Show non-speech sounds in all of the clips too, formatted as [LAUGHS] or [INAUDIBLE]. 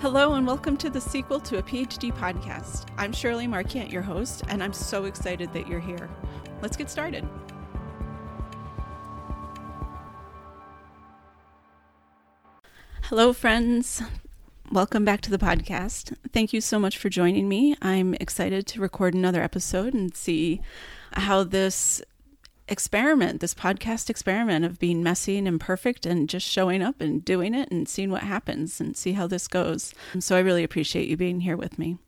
Hello, and welcome to the sequel to a PhD podcast. I'm Shirley Marquant, your host, and I'm so excited that you're here. Let's get started. Hello, friends. Welcome back to the podcast. Thank you so much for joining me. I'm excited to record another episode and see how this experiment, this podcast experiment of being messy and imperfect and just showing up and doing it and seeing what happens and see how this goes. So I really appreciate you being here with me.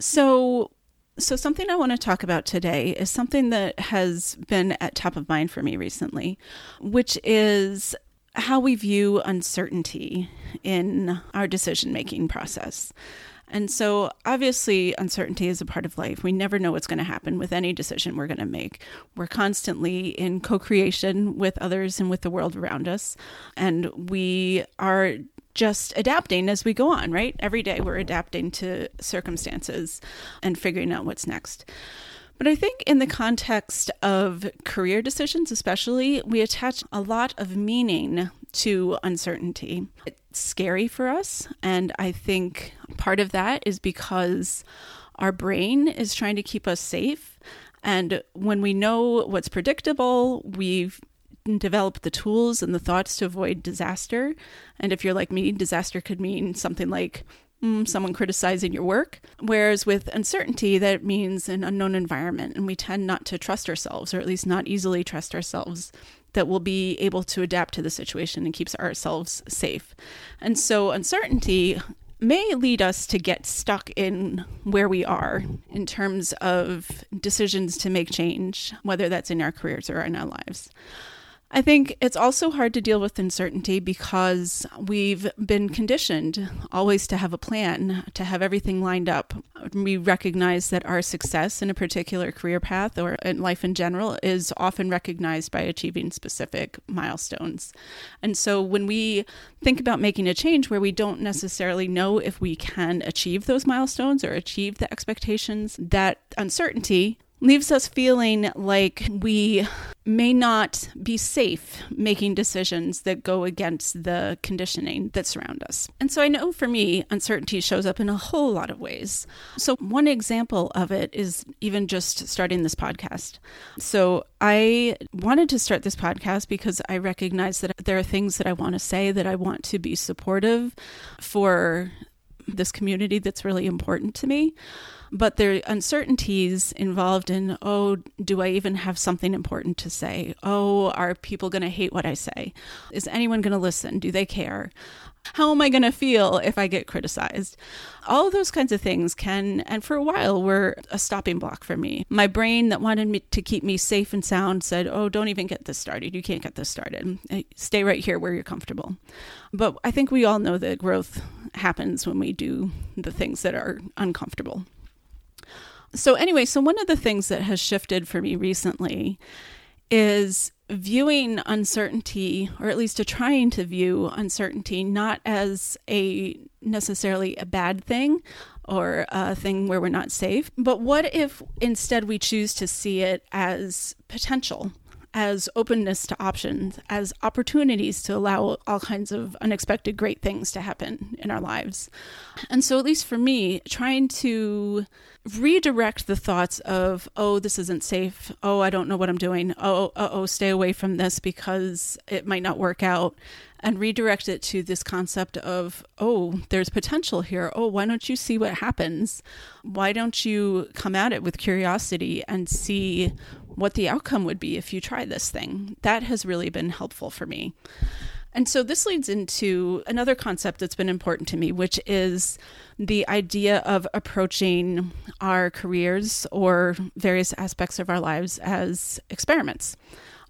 So so something I want to talk about today is something that has been at top of mind for me recently, which is how we view uncertainty in our decision making process. And so, obviously, uncertainty is a part of life. We never know what's going to happen with any decision we're going to make. We're constantly in co creation with others and with the world around us. And we are just adapting as we go on, right? Every day we're adapting to circumstances and figuring out what's next. But I think in the context of career decisions, especially, we attach a lot of meaning to uncertainty. It's scary for us. And I think part of that is because our brain is trying to keep us safe. And when we know what's predictable, we've developed the tools and the thoughts to avoid disaster. And if you're like me, disaster could mean something like mm, someone criticizing your work. Whereas with uncertainty, that means an unknown environment. And we tend not to trust ourselves, or at least not easily trust ourselves that we'll be able to adapt to the situation and keeps ourselves safe. And so uncertainty may lead us to get stuck in where we are in terms of decisions to make change, whether that's in our careers or in our lives. I think it's also hard to deal with uncertainty because we've been conditioned always to have a plan, to have everything lined up. We recognize that our success in a particular career path or in life in general is often recognized by achieving specific milestones. And so when we think about making a change where we don't necessarily know if we can achieve those milestones or achieve the expectations, that uncertainty leaves us feeling like we may not be safe making decisions that go against the conditioning that surround us. And so I know for me, uncertainty shows up in a whole lot of ways. So, one example of it is even just starting this podcast. So, I wanted to start this podcast because I recognize that there are things that I want to say that I want to be supportive for this community that's really important to me but there are uncertainties involved in oh do i even have something important to say? Oh are people going to hate what i say? Is anyone going to listen? Do they care? How am i going to feel if i get criticized? All those kinds of things can and for a while were a stopping block for me. My brain that wanted me to keep me safe and sound said oh don't even get this started. You can't get this started. Eh, stay right here where you're comfortable. But i think we all know that growth happens when we do the things that are uncomfortable so, anyway, so one of the things that has shifted for me recently is viewing uncertainty, or at least to trying to view uncertainty, not as a necessarily a bad thing or a thing where we're not safe, but what if instead we choose to see it as potential? As openness to options, as opportunities to allow all kinds of unexpected great things to happen in our lives. And so, at least for me, trying to redirect the thoughts of, oh, this isn't safe. Oh, I don't know what I'm doing. Oh, oh, stay away from this because it might not work out. And redirect it to this concept of, oh, there's potential here. Oh, why don't you see what happens? Why don't you come at it with curiosity and see what the outcome would be if you try this thing. That has really been helpful for me. And so this leads into another concept that's been important to me, which is the idea of approaching our careers or various aspects of our lives as experiments.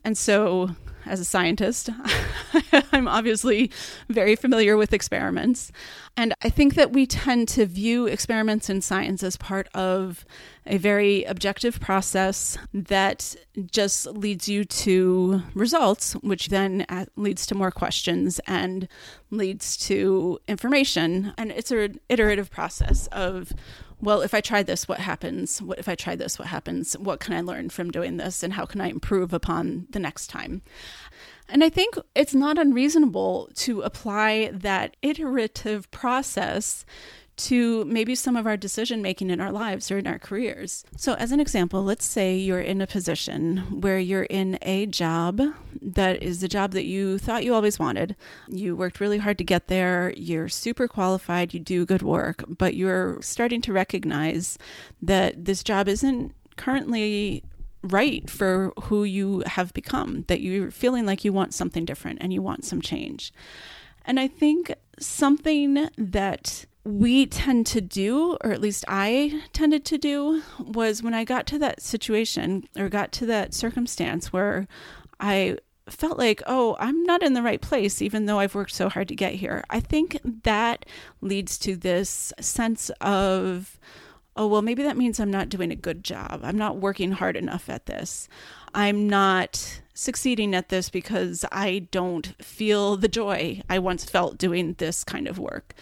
And so as a scientist. [LAUGHS] I'm obviously very familiar with experiments. And I think that we tend to view experiments in science as part of a very objective process that just leads you to results, which then uh, leads to more questions and leads to information. And it's an iterative process of well, if I try this, what happens? What if I try this? What happens? What can I learn from doing this? And how can I improve upon the next time? And I think it's not unreasonable to apply that iterative process to maybe some of our decision making in our lives or in our careers. So, as an example, let's say you're in a position where you're in a job that is the job that you thought you always wanted. You worked really hard to get there, you're super qualified, you do good work, but you're starting to recognize that this job isn't currently right for who you have become, that you're feeling like you want something different and you want some change. And I think something that we tend to do, or at least I tended to do, was when I got to that situation or got to that circumstance where I felt like, oh, I'm not in the right place, even though I've worked so hard to get here. I think that leads to this sense of, oh, well, maybe that means I'm not doing a good job. I'm not working hard enough at this. I'm not succeeding at this because I don't feel the joy I once felt doing this kind of work.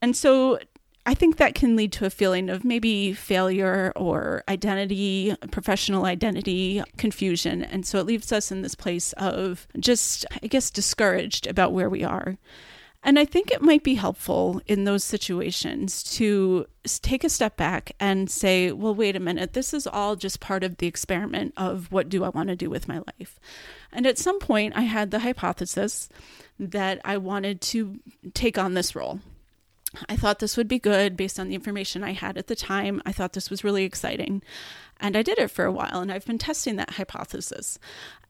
And so I think that can lead to a feeling of maybe failure or identity, professional identity confusion. And so it leaves us in this place of just, I guess, discouraged about where we are. And I think it might be helpful in those situations to take a step back and say, well, wait a minute, this is all just part of the experiment of what do I want to do with my life. And at some point, I had the hypothesis that I wanted to take on this role. I thought this would be good based on the information I had at the time. I thought this was really exciting. And I did it for a while, and I've been testing that hypothesis.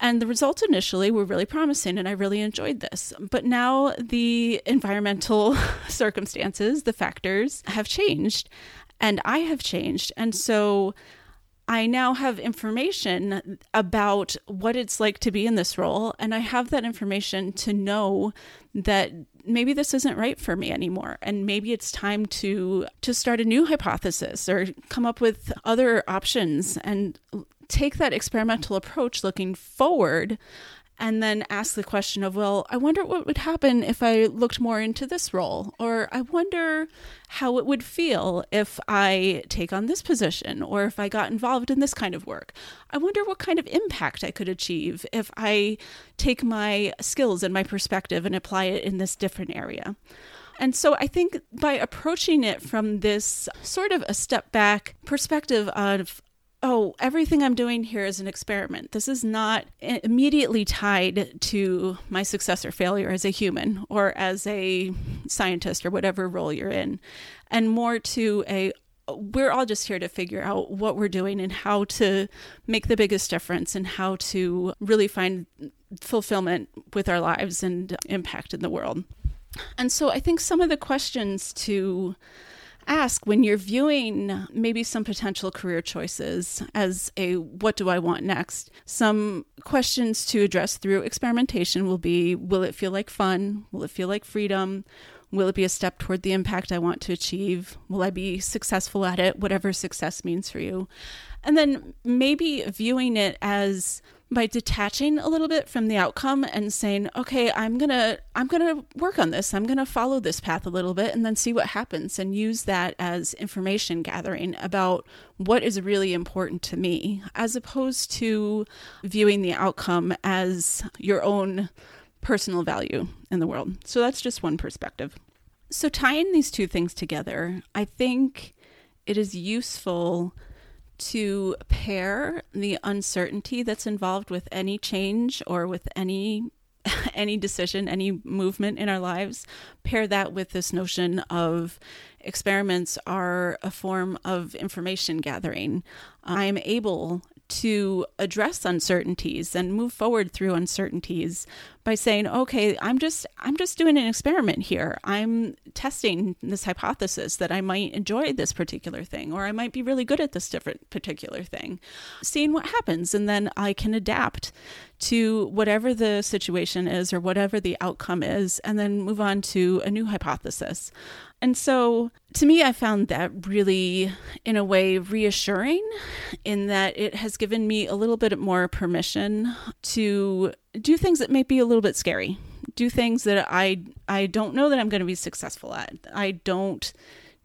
And the results initially were really promising, and I really enjoyed this. But now the environmental [LAUGHS] circumstances, the factors have changed, and I have changed. And so I now have information about what it's like to be in this role, and I have that information to know that maybe this isn't right for me anymore and maybe it's time to to start a new hypothesis or come up with other options and take that experimental approach looking forward and then ask the question of, well, I wonder what would happen if I looked more into this role, or I wonder how it would feel if I take on this position, or if I got involved in this kind of work. I wonder what kind of impact I could achieve if I take my skills and my perspective and apply it in this different area. And so I think by approaching it from this sort of a step back perspective of oh, everything I'm doing here is an experiment. This is not immediately tied to my success or failure as a human or as a scientist or whatever role you're in, and more to a we're all just here to figure out what we're doing and how to make the biggest difference and how to really find fulfillment with our lives and impact in the world. And so I think some of the questions to ask when you're viewing maybe some potential career choices as a what do I want next. Some questions to address through experimentation will be will it feel like fun? Will it feel like freedom? Will it be a step toward the impact I want to achieve? Will I be successful at it? Whatever success means for you. And then maybe viewing it as by detaching a little bit from the outcome and saying okay i'm gonna i'm gonna work on this. I'm gonna follow this path a little bit and then see what happens and use that as information gathering about what is really important to me as opposed to viewing the outcome as your own personal value in the world. So that's just one perspective. So tying these two things together i think it is useful to pair the uncertainty that's involved with any change or with any [LAUGHS] any decision, any movement in our lives, pair that with this notion of experiments are a form of information gathering. I'm able to address uncertainties and move forward through uncertainties by saying okay i'm just i'm just doing an experiment here. I'm testing this hypothesis that i might enjoy this particular thing or i might be really good at this different particular thing. Seeing what happens and then i can adapt to whatever the situation is or whatever the outcome is and then move on to a new hypothesis and so to me, I found that really, in a way, reassuring in that it has given me a little bit more permission to do things that may be a little bit scary, do things that I, I don't know that I'm going to be successful at. I don't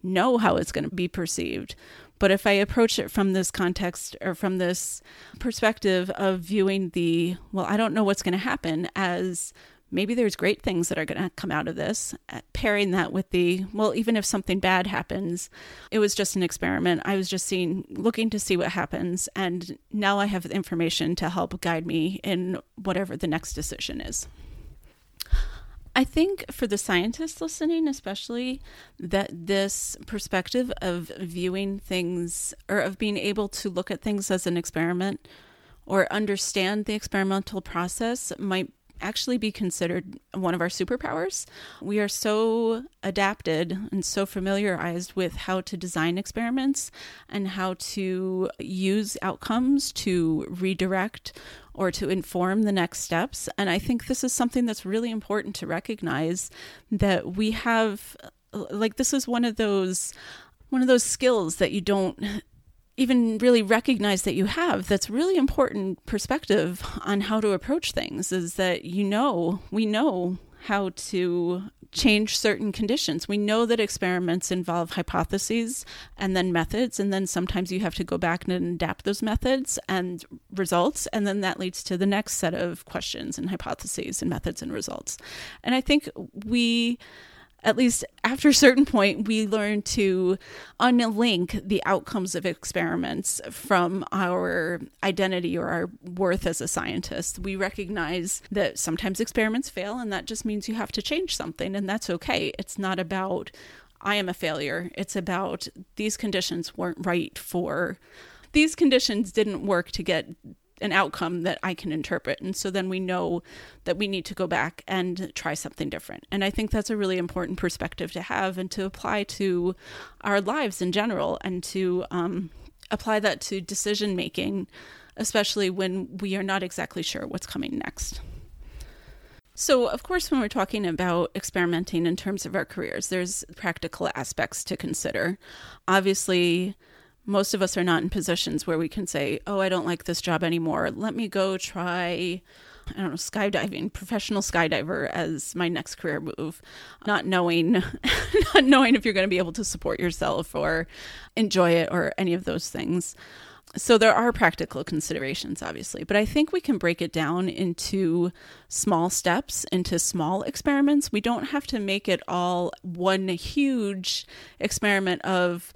know how it's going to be perceived. But if I approach it from this context or from this perspective of viewing the, well, I don't know what's going to happen as maybe there's great things that are going to come out of this. Uh, pairing that with the, well, even if something bad happens, it was just an experiment. I was just seeing, looking to see what happens. And now I have information to help guide me in whatever the next decision is. I think for the scientists listening, especially, that this perspective of viewing things or of being able to look at things as an experiment or understand the experimental process might actually be considered one of our superpowers. We are so adapted and so familiarized with how to design experiments and how to use outcomes to redirect or to inform the next steps. And I think this is something that's really important to recognize that we have like this is one of those one of those skills that you don't even really recognize that you have that's really important perspective on how to approach things is that you know we know how to change certain conditions. We know that experiments involve hypotheses and then methods and then sometimes you have to go back and adapt those methods and results and then that leads to the next set of questions and hypotheses and methods and results. And i think we at least after a certain point, we learn to unlink the outcomes of experiments from our identity or our worth as a scientist. We recognize that sometimes experiments fail, and that just means you have to change something, and that's okay. It's not about, I am a failure. It's about these conditions weren't right for, these conditions didn't work to get an outcome that I can interpret. And so then we know that we need to go back and try something different. And I think that's a really important perspective to have and to apply to our lives in general and to um, apply that to decision making, especially when we are not exactly sure what's coming next. So, of course, when we're talking about experimenting in terms of our careers, there's practical aspects to consider. Obviously, most of us are not in positions where we can say, "Oh, I don't like this job anymore. Let me go try I don't know, skydiving, professional skydiver as my next career move, not knowing [LAUGHS] not knowing if you're going to be able to support yourself or enjoy it or any of those things. So there are practical considerations obviously, but I think we can break it down into small steps, into small experiments. We don't have to make it all one huge experiment of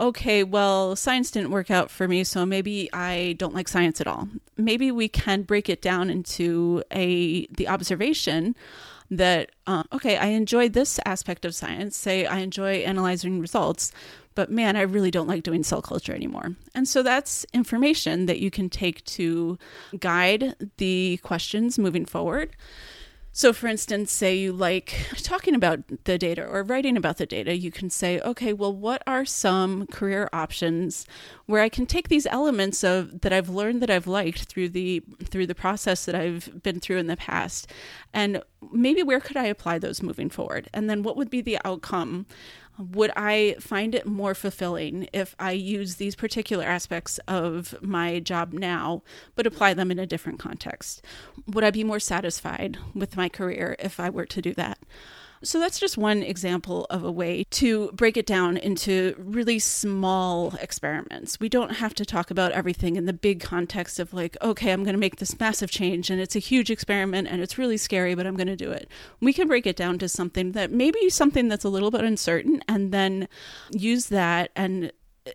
okay, well, science didn't work out for me, so maybe I don't like science at all. Maybe we can break it down into a the observation that uh, okay, I enjoy this aspect of science. Say I enjoy analyzing results, but man, I really don't like doing cell culture anymore. And so that's information that you can take to guide the questions moving forward. So, for instance, say you like talking about the data or writing about the data, you can say, okay, well, what are some career options where I can take these elements of that I've learned that I've liked through the through the process that I've been through in the past, and maybe where could I apply those moving forward, and then what would be the outcome would I find it more fulfilling if I use these particular aspects of my job now, but apply them in a different context? Would I be more satisfied with my career if I were to do that? So that's just one example of a way to break it down into really small experiments. We don't have to talk about everything in the big context of like, okay, I'm going to make this massive change and it's a huge experiment and it's really scary, but I'm going to do it. We can break it down to something that maybe something that's a little bit uncertain and then use that and uh,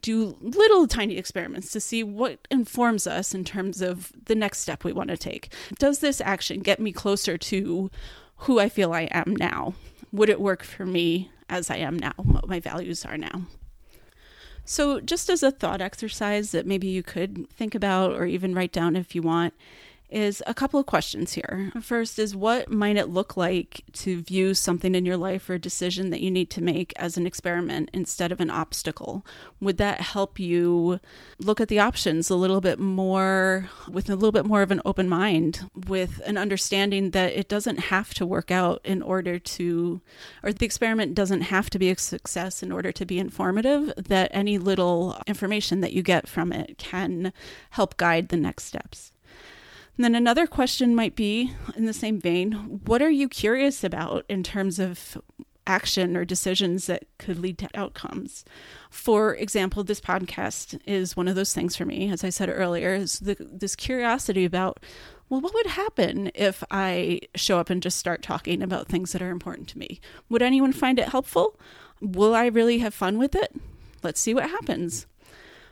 do little tiny experiments to see what informs us in terms of the next step we want to take. Does this action get me closer to who I feel I am now. Would it work for me as I am now, what my values are now? So, just as a thought exercise that maybe you could think about or even write down if you want, is a couple of questions here. First is what might it look like to view something in your life or a decision that you need to make as an experiment instead of an obstacle? Would that help you look at the options a little bit more with a little bit more of an open mind, with an understanding that it doesn't have to work out in order to, or the experiment doesn't have to be a success in order to be informative, that any little information that you get from it can help guide the next steps? And then another question might be in the same vein what are you curious about in terms of action or decisions that could lead to outcomes. For example, this podcast is one of those things for me. As I said earlier, is the, this curiosity about well, what would happen if I show up and just start talking about things that are important to me? Would anyone find it helpful? Will I really have fun with it? Let's see what happens.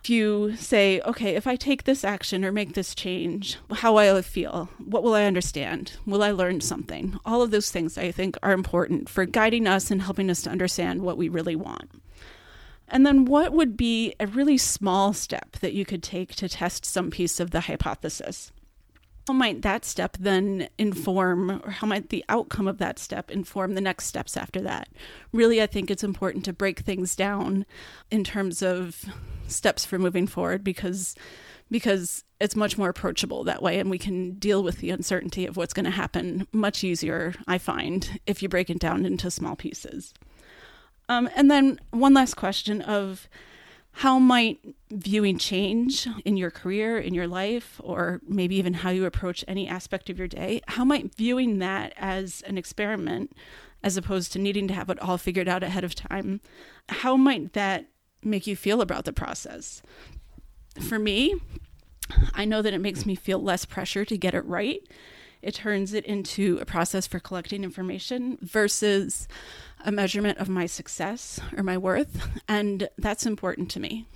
You say, okay, if I take this action or make this change, how will I feel? What will I understand? Will I learn something? All of those things I think are important for guiding us and helping us to understand what we really want. And then, what would be a really small step that you could take to test some piece of the hypothesis? How might that step then inform, or how might the outcome of that step inform the next steps after that? Really, I think it's important to break things down in terms of steps for moving forward because because it's much more approachable that way and we can deal with the uncertainty of what's going to happen much easier i find if you break it down into small pieces um, and then one last question of how might viewing change in your career in your life or maybe even how you approach any aspect of your day how might viewing that as an experiment as opposed to needing to have it all figured out ahead of time how might that make you feel about the process. For me, I know that it makes me feel less pressure to get it right. It turns it into a process for collecting information versus a measurement of my success or my worth. And that's important to me.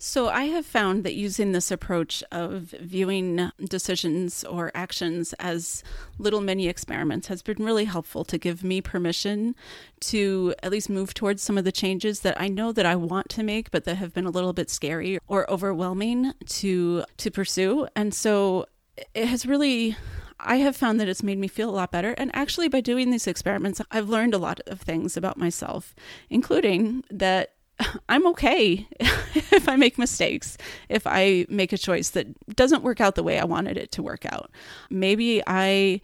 So, I have found that using this approach of viewing decisions or actions as little mini experiments has been really helpful to give me permission to at least move towards some of the changes that I know that I want to make, but that have been a little bit scary or overwhelming to to pursue. And so, it has really I have found that it's made me feel a lot better. And actually, by doing these experiments, I've learned a lot of things about myself, including that [LAUGHS] I'm okay [LAUGHS] if I make mistakes, if I make a choice that doesn't work out the way I wanted it to work out. Maybe I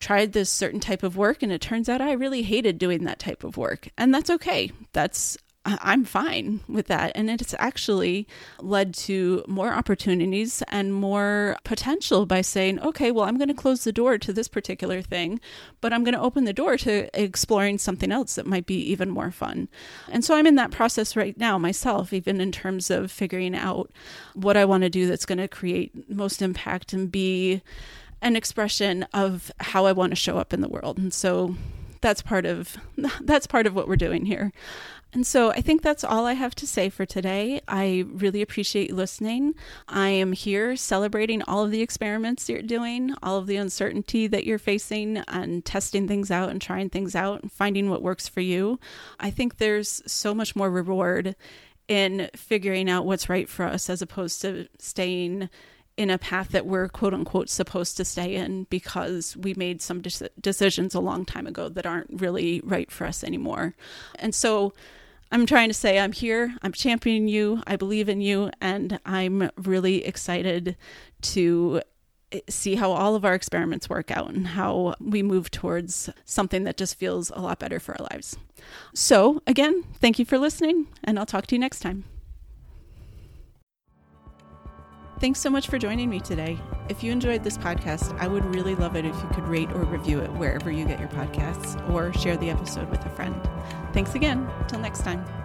tried this certain type of work and it turns out I really hated doing that type of work. And that's okay. That's I'm fine with that. And it's actually led to more opportunities and more potential by saying, okay, well, I'm going to close the door to this particular thing, but I'm going to open the door to exploring something else that might be even more fun. And so I'm in that process right now myself, even in terms of figuring out what I want to do that's going to create most impact and be an expression of how I want to show up in the world. And so that's part of [LAUGHS] that's part of what we're doing here. And so I think that's all I have to say for today. I really appreciate you listening. I am here celebrating all of the experiments you're doing, all of the uncertainty that you're facing, and testing things out and trying things out and finding what works for you. I think there's so much more reward in figuring out what's right for us as opposed to staying in a path that we're quote unquote supposed to stay in because we made some de- decisions a long time ago that aren't really right for us anymore. And so I'm trying to say I'm here, I'm championing you, I believe in you, and I'm really excited to eh, see how all of our experiments work out and how we move towards something that just feels a lot better for our lives. So, again, thank you for listening, and I'll talk to you next time. Thanks so much for joining me today. If you enjoyed this podcast, I would really love it if you could rate or review it wherever you get your podcasts or share the episode with a friend. Thanks again. Till next time.